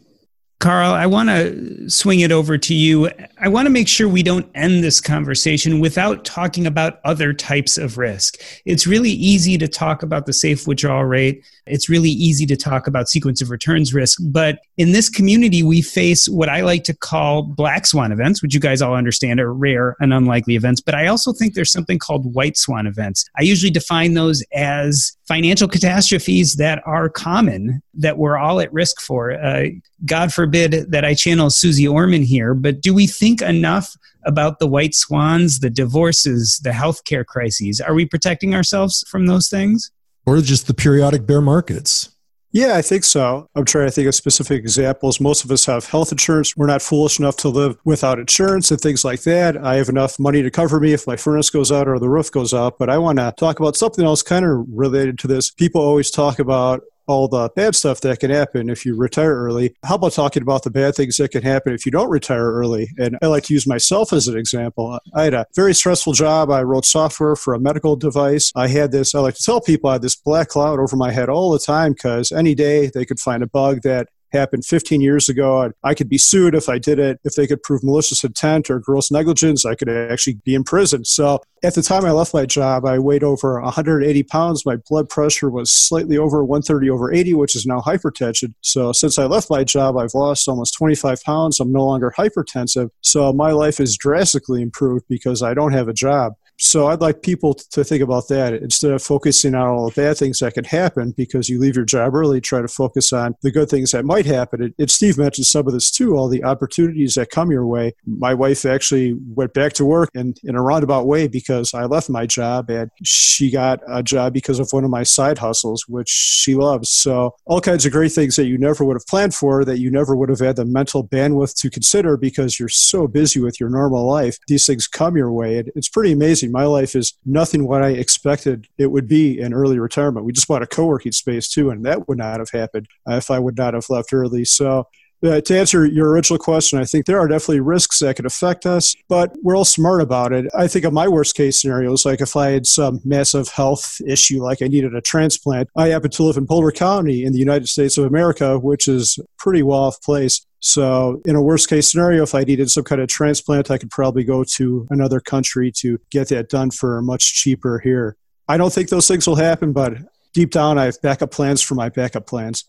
Carl, I want to swing it over to you. I want to make sure we don't end this conversation without talking about other types of risk. It's really easy to talk about the safe withdrawal rate. It's really easy to talk about sequence of returns risk. But in this community, we face what I like to call black swan events, which you guys all understand are rare and unlikely events. But I also think there's something called white swan events. I usually define those as financial catastrophes that are common that we're all at risk for. Uh, God forbid that I channel Suze Orman here, but do we think enough about the white swans, the divorces, the healthcare crises? Are we protecting ourselves from those things? Or just the periodic bear markets? Yeah, I think so. I'm trying to think of specific examples. Most of us have health insurance. We're not foolish enough to live without insurance and things like that. I have enough money to cover me if my furnace goes out or the roof goes out. But I want to talk about something else kind of related to this. People always talk about all the bad stuff that can happen if you retire early. How about talking about the bad things that can happen if you don't retire early? And I like to use myself as an example. I had a very stressful job. I wrote software for a medical device. I had this, I like to tell people, I had this black cloud over my head all the time because any day they could find a bug that happened 15 years ago. I could be sued if I did it. If they could prove malicious intent or gross negligence, I could actually be in prison. So at the time I left my job, I weighed over 180 pounds. My blood pressure was slightly over 130 over 80, which is now hypertension. So since I left my job, I've lost almost 25 pounds. I'm no longer hypertensive. So my life is drastically improved because I don't have a job. So I'd like people to think about that instead of focusing on all the bad things that could happen because you leave your job early, try to focus on the good things that might happen. And Steve mentioned some of this too, all the opportunities that come your way. My wife actually went back to work in, in a roundabout way because I left my job and she got a job because of one of my side hustles, which she loves. So all kinds of great things that you never would have planned for, that you never would have had the mental bandwidth to consider because you're so busy with your normal life. These things come your way. It's pretty amazing. My life is nothing what I expected it would be in early retirement. We just bought a co-working space too, and that would not have happened if I would not have left early. So uh, to answer your original question, I think there are definitely risks that could affect us, but we're all smart about it. I think of my worst case scenarios, like if I had some massive health issue, like I needed a transplant. I happen to live in Boulder County in the United States of America, which is a pretty well off place. So, in a worst case scenario, if I needed some kind of transplant, I could probably go to another country to get that done for much cheaper here. I don't think those things will happen, but deep down, I have backup plans for my backup plans.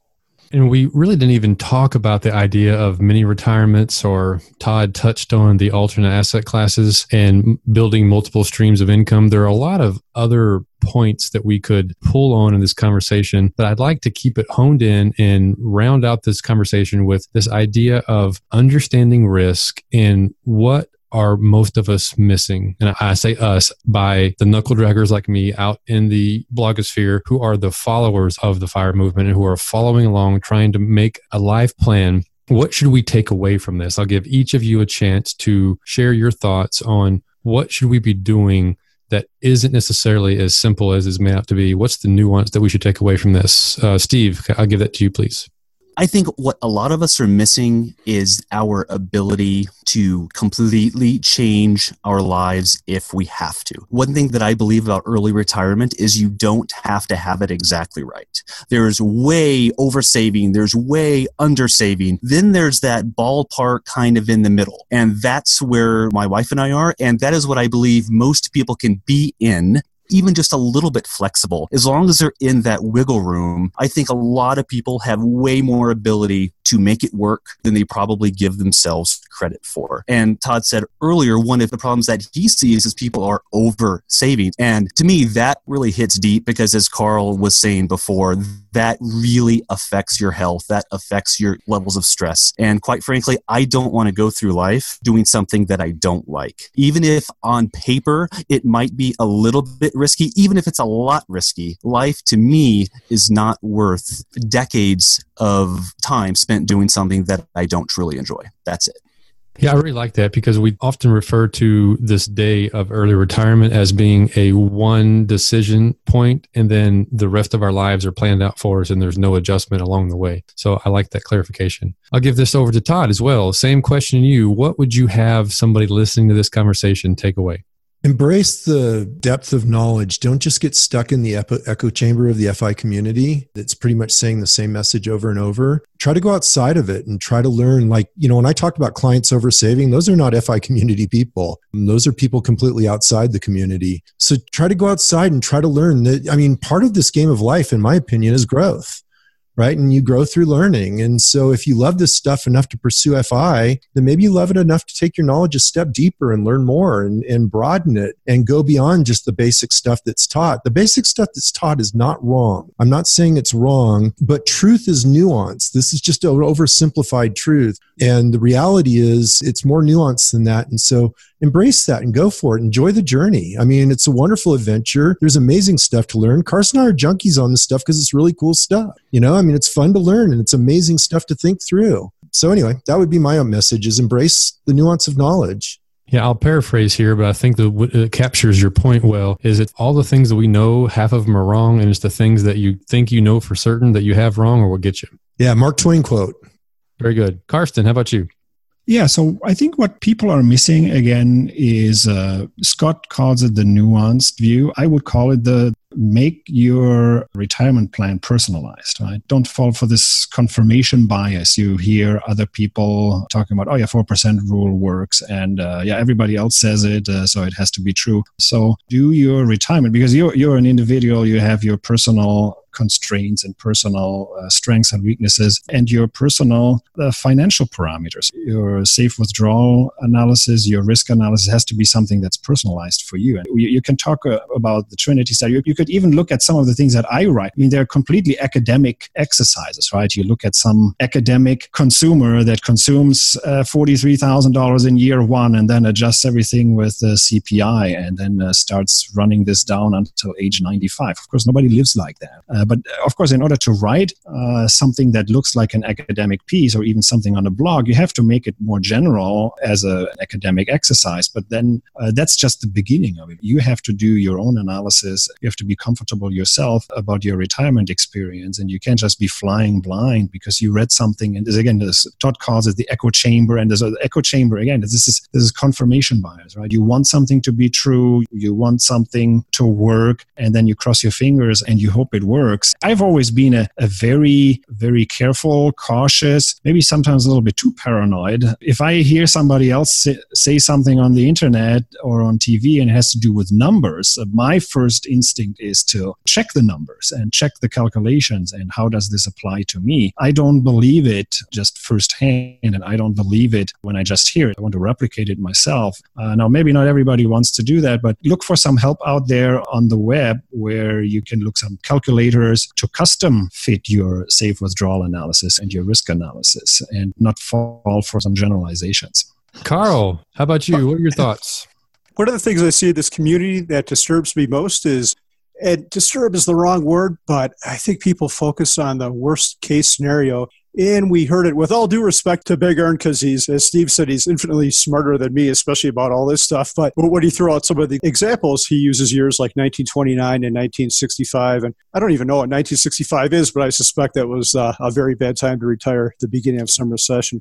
And we really didn't even talk about the idea of mini retirements, or Todd touched on the alternate asset classes and building multiple streams of income. There are a lot of other points that we could pull on in this conversation, but I'd like to keep it honed in and round out this conversation with this idea of understanding risk and what are most of us missing? And I say us by the knuckle draggers like me out in the blogosphere who are the followers of the fire movement and who are following along, trying to make a life plan. What should we take away from this? I'll give each of you a chance to share your thoughts on what should we be doing that isn't necessarily as simple as is made out to be. What's the nuance that we should take away from this? Uh, Steve, I'll give that to you, please. I think what a lot of us are missing is our ability to completely change our lives if we have to. One thing that I believe about early retirement is you don't have to have it exactly right. There's way over saving, there's way under saving. Then there's that ballpark kind of in the middle. And that's where my wife and I are. And that is what I believe most people can be in even just a little bit flexible, as long as they're in that wiggle room, I think a lot of people have way more ability to make it work than they probably give themselves credit for. And Todd said earlier, one of the problems that he sees is people are over saving. And to me, that really hits deep because as Carl was saying before, that really affects your health. That affects your levels of stress. And quite frankly, I don't want to go through life doing something that I don't like. Even if on paper it might be a little bit risky, even if it's a lot risky, life to me is not worth decades of time spent doing something that I don't truly enjoy. That's it. Yeah, I really like that because we often refer to this day of early retirement as being a one decision point, and then the rest of our lives are planned out for us, and there's no adjustment along the way. So I like that clarification. I'll give this over to Todd as well. Same question to you. What would you have somebody listening to this conversation take away? Embrace the depth of knowledge. Don't just get stuck in the echo chamber of the FI community that's pretty much saying the same message over and over. Try to go outside of it and try to learn. Like, you know, when I talked about clients over saving, those are not FI community people. Those are people completely outside the community. So try to go outside and try to learn that. I mean, part of this game of life, in my opinion, is growth right? And you grow through learning. And so if you love this stuff enough to pursue FI, then maybe you love it enough to take your knowledge a step deeper and learn more and, and broaden it and go beyond just the basic stuff that's taught. The basic stuff that's taught is not wrong. I'm not saying it's wrong, but truth is nuanced. This is just an oversimplified truth. And the reality is it's more nuanced than that. And so embrace that and go for it. Enjoy the journey. I mean, it's a wonderful adventure. There's amazing stuff to learn. Karsten and I are junkies on this stuff because it's really cool stuff. You know, mean, it's fun to learn and it's amazing stuff to think through. So anyway, that would be my own message is embrace the nuance of knowledge. Yeah, I'll paraphrase here, but I think that it captures your point well. Is it all the things that we know, half of them are wrong, and it's the things that you think you know for certain that you have wrong, or will get you? Yeah, Mark Twain quote. Very good, Karsten. How about you? Yeah, so I think what people are missing again is uh, Scott calls it the nuanced view. I would call it the make your retirement plan personalized, right? Don't fall for this confirmation bias. You hear other people talking about, oh, yeah, 4% rule works. And uh, yeah, everybody else says it, uh, so it has to be true. So do your retirement because you're, you're an individual, you have your personal constraints and personal uh, strengths and weaknesses, and your personal uh, financial parameters. Your safe withdrawal analysis, your risk analysis has to be something that's personalized for you. And you, you can talk uh, about the Trinity study. You, you could even look at some of the things that I write. I mean, they're completely academic exercises, right? You look at some academic consumer that consumes uh, $43,000 in year one and then adjusts everything with the CPI and then uh, starts running this down until age 95. Of course, nobody lives like that. Uh, but of course, in order to write uh, something that looks like an academic piece or even something on a blog, you have to make it more general as an academic exercise. But then uh, that's just the beginning of it. You have to do your own analysis. You have to be comfortable yourself about your retirement experience. And you can't just be flying blind because you read something. And there's, again, this, Todd calls it the echo chamber. And there's an echo chamber. Again, this is, this is confirmation bias, right? You want something to be true. You want something to work. And then you cross your fingers and you hope it works. I've always been a, a very, very careful, cautious, maybe sometimes a little bit too paranoid. If I hear somebody else say, something on the internet or on TV and it has to do with numbers, uh, my first instinct is to check the numbers and check the calculations and how does this apply to me. I don't believe it just firsthand and I don't believe it when I just hear it. I want to replicate it myself. Uh, now, maybe not everybody wants to do that, but look for some help out there on the web where you can look some calculators to custom fit your safe withdrawal analysis and your risk analysis and not fall for some generalizations. Carl, how about you? What are your thoughts? One of the things I see in this community that disturbs me most is, and disturb is the wrong word, but I think people focus on the worst case scenario. And we heard it with all due respect to Big ERN because he's, as Steve said, he's infinitely smarter than me, especially about all this stuff. But when he threw out some of the examples, he uses years like 1929 and 1965. And I don't even know what 1965 is, but I suspect that was uh, a very bad time to retire at the beginning of some recession.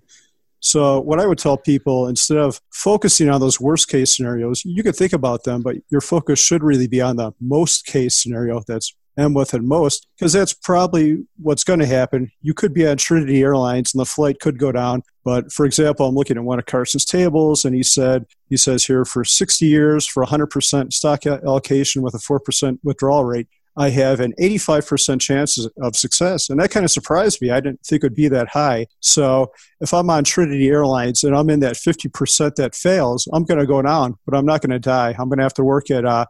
So, what I would tell people instead of focusing on those worst case scenarios, you could think about them, but your focus should really be on the most case scenario that's M with and most, because that's probably what's going to happen. You could be on Trinity Airlines and the flight could go down. But for example, I'm looking at one of Karsten's tables, and he said, he says here for 60 years for 100% stock allocation with a 4% withdrawal rate, I have an 85% chance of success. And that kind of surprised me. I didn't think it would be that high. So if I'm on Trinity Airlines and I'm in that 50% that fails, I'm going to go down, but I'm not going to die. I'm going to have to work at uh,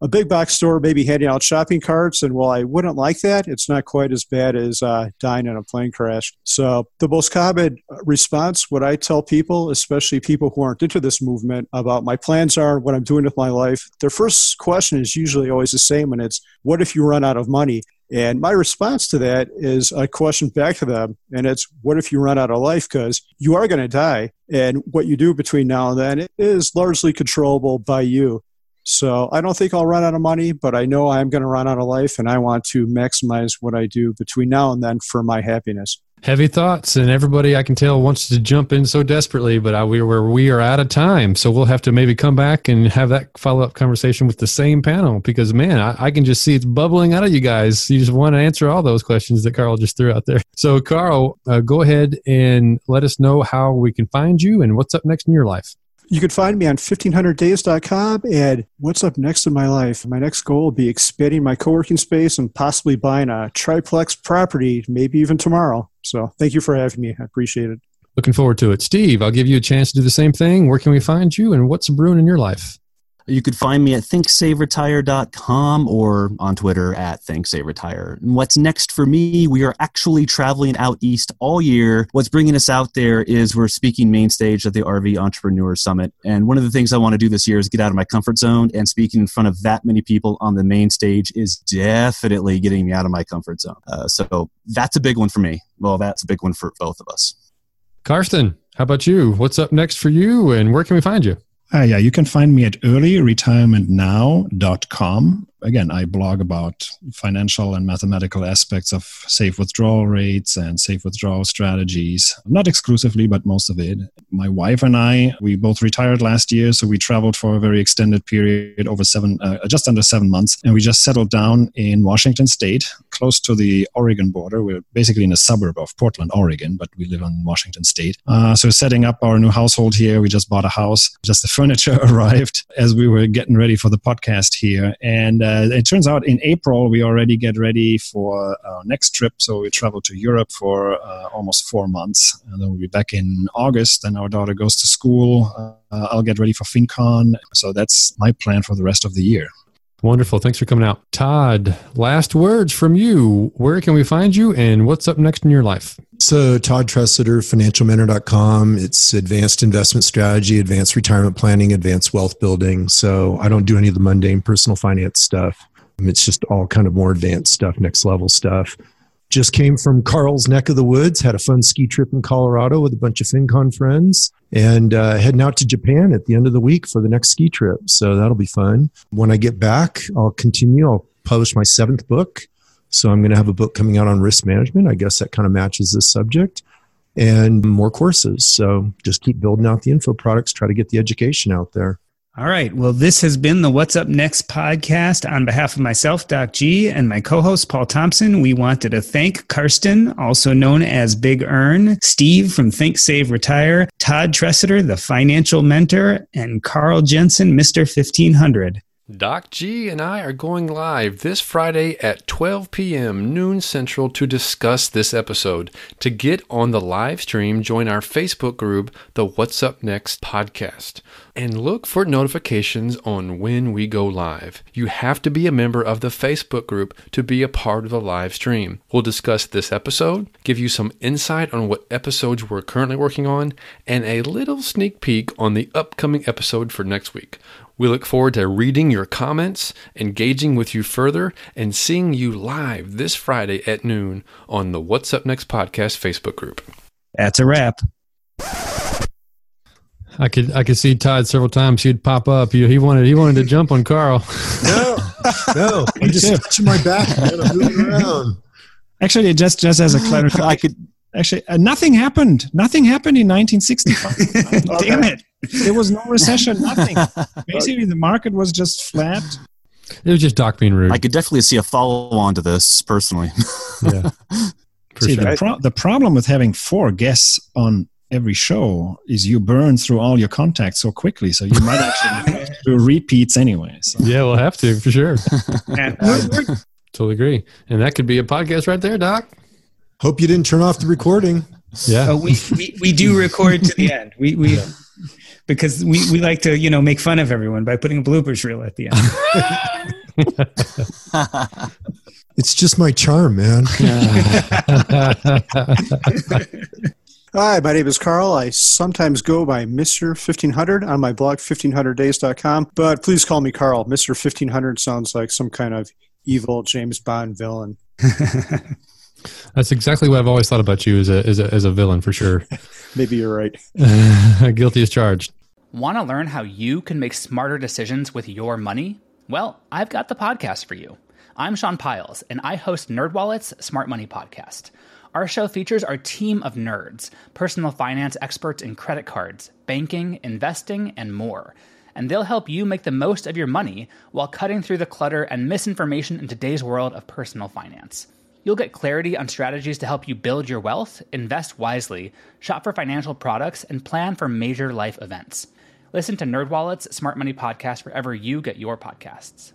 a big box store maybe handing out shopping carts and while i wouldn't like that it's not quite as bad as uh, dying in a plane crash so the most common response what i tell people especially people who aren't into this movement about my plans are what i'm doing with my life their first question is usually always the same and it's what if you run out of money and my response to that is a question back to them, and it's what if you run out of life? Because you are going to die, and what you do between now and then is largely controllable by you. So I don't think I'll run out of money, but I know I'm going to run out of life, and I want to maximize what I do between now and then for my happiness. Heavy thoughts, and everybody I can tell wants to jump in so desperately, but I, we, are we are out of time, so we'll have to maybe come back and have that follow up conversation with the same panel because man, I, I, can just see it's bubbling out of you guys. You just want to answer all those questions that Carl just threw out there. So, Carl, uh, go ahead and let us know how we can find you and what's up next in your life. You can find me on 1500days.com. And what's up next in my life? My next goal will be expanding my co working space and possibly buying a triplex property, maybe even tomorrow. So thank you for having me. I appreciate it. Looking forward to it. Steve, I'll give you a chance to do the same thing. Where can we find you and what's brewing in your life? You could find me at thinksaveretire.com or on Twitter at thinksaveretire. And what's next for me? We are actually traveling out east all year. What's bringing us out there is we're speaking main stage at the RV Entrepreneur Summit. And one of the things I want to do this year is get out of my comfort zone. And speaking in front of that many people on the main stage is definitely getting me out of my comfort zone. Uh, so that's a big one for me. Well, that's a big one for both of us. Karsten, how about you? What's up next for you and where can we find you? Uh, yeah, you can find me at earlyretirementnow.com. Again, I blog about financial and mathematical aspects of safe withdrawal rates and safe withdrawal strategies. Not exclusively, but most of it. My wife and I, we both retired last year, so we traveled for a very extended period over seven, uh, just under seven months, and we just settled down in Washington State, close to the Oregon border. We're basically in a suburb of Portland, Oregon, but we live in Washington State. Uh, so setting up our new household here. We just bought a house. Just the furniture arrived as we were getting ready for the podcast here. And uh, it turns out in April, we already get ready for our next trip. So we travel to Europe for uh, almost four months. And then we'll be back in August. Then our daughter goes to school. Uh, I'll get ready for FinCon. So that's my plan for the rest of the year. Wonderful. Thanks for coming out. Todd, last words from you. Where can we find you and what's up next in your life? So, Todd Tresidder, financialmentor.com. It's advanced investment strategy, advanced retirement planning, advanced wealth building. So, I don't do any of the mundane personal finance stuff. It's just all kind of more advanced stuff, next level stuff. Just came from Carl's neck of the woods, had a fun ski trip in Colorado with a bunch of FinCon friends, and uh, heading out to Japan at the end of the week for the next ski trip. So that'll be fun. When I get back, I'll continue. I'll publish my seventh book. So I'm going to have a book coming out on risk management. I guess that kind of matches this subject and more courses. So just keep building out the info products, try to get the education out there. All right. Well, this has been the What's Up Next podcast. On behalf of myself, Doc G, and my co host, Paul Thompson, we wanted to thank Karsten, also known as Big ERN, Steve from Think Save Retire, Todd Tresidder, the financial mentor, and Carl Jensen, Mr. 1500. Doc G and I are going live this Friday at 12 p.m. noon central to discuss this episode. To get on the live stream, join our Facebook group, the What's Up Next podcast, and look for notifications on when we go live. You have to be a member of the Facebook group to be a part of the live stream. We'll discuss this episode, give you some insight on what episodes we're currently working on, and a little sneak peek on the upcoming episode for next week. We look forward to reading your comments, engaging with you further, and seeing you live this Friday at noon on the What's Up Next podcast Facebook group. That's a wrap. I could I could see Todd several times. He'd pop up. He, he wanted he wanted to jump on Carl. No, no, I'm just touching my back, man. I'm moving around. Actually, just just as a clarification, I could actually uh, nothing happened. Nothing happened in 1965. Damn it! There was no recession. Nothing. Basically, the market was just flat. It was just Doc being rude. I could definitely see a follow on to this personally. yeah. See, sure. the, pro- the problem with having four guests on every show is you burn through all your contacts so quickly. So you might actually do repeats anyway. So. Yeah, we'll have to for sure. totally agree. And that could be a podcast right there, Doc. Hope you didn't turn off the recording. Yeah, uh, we, we we do record to the end. We we yeah. because we we like to you know make fun of everyone by putting a bloopers reel at the end. it's just my charm, man. Hi, my name is Carl. I sometimes go by Mr. 1500 on my blog, 1500days.com, but please call me Carl. Mr. 1500 sounds like some kind of evil James Bond villain. That's exactly what I've always thought about you as a, as a, as a villain, for sure. Maybe you're right. Guilty as charged. Want to learn how you can make smarter decisions with your money? Well, I've got the podcast for you. I'm Sean Pyles, and I host NerdWallet's Smart Money Podcast. Our show features our team of nerds, personal finance experts in credit cards, banking, investing, and more. And they'll help you make the most of your money while cutting through the clutter and misinformation in today's world of personal finance. You'll get clarity on strategies to help you build your wealth, invest wisely, shop for financial products, and plan for major life events. Listen to NerdWallet's Smart Money Podcast wherever you get your podcasts.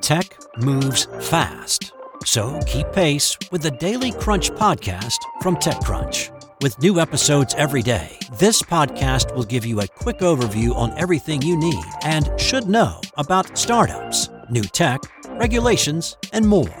Tech moves fast so keep pace with the Daily Crunch podcast from TechCrunch. With new episodes every day, this podcast will give you a quick overview on everything you need and should know about startups, new tech, regulations, and more.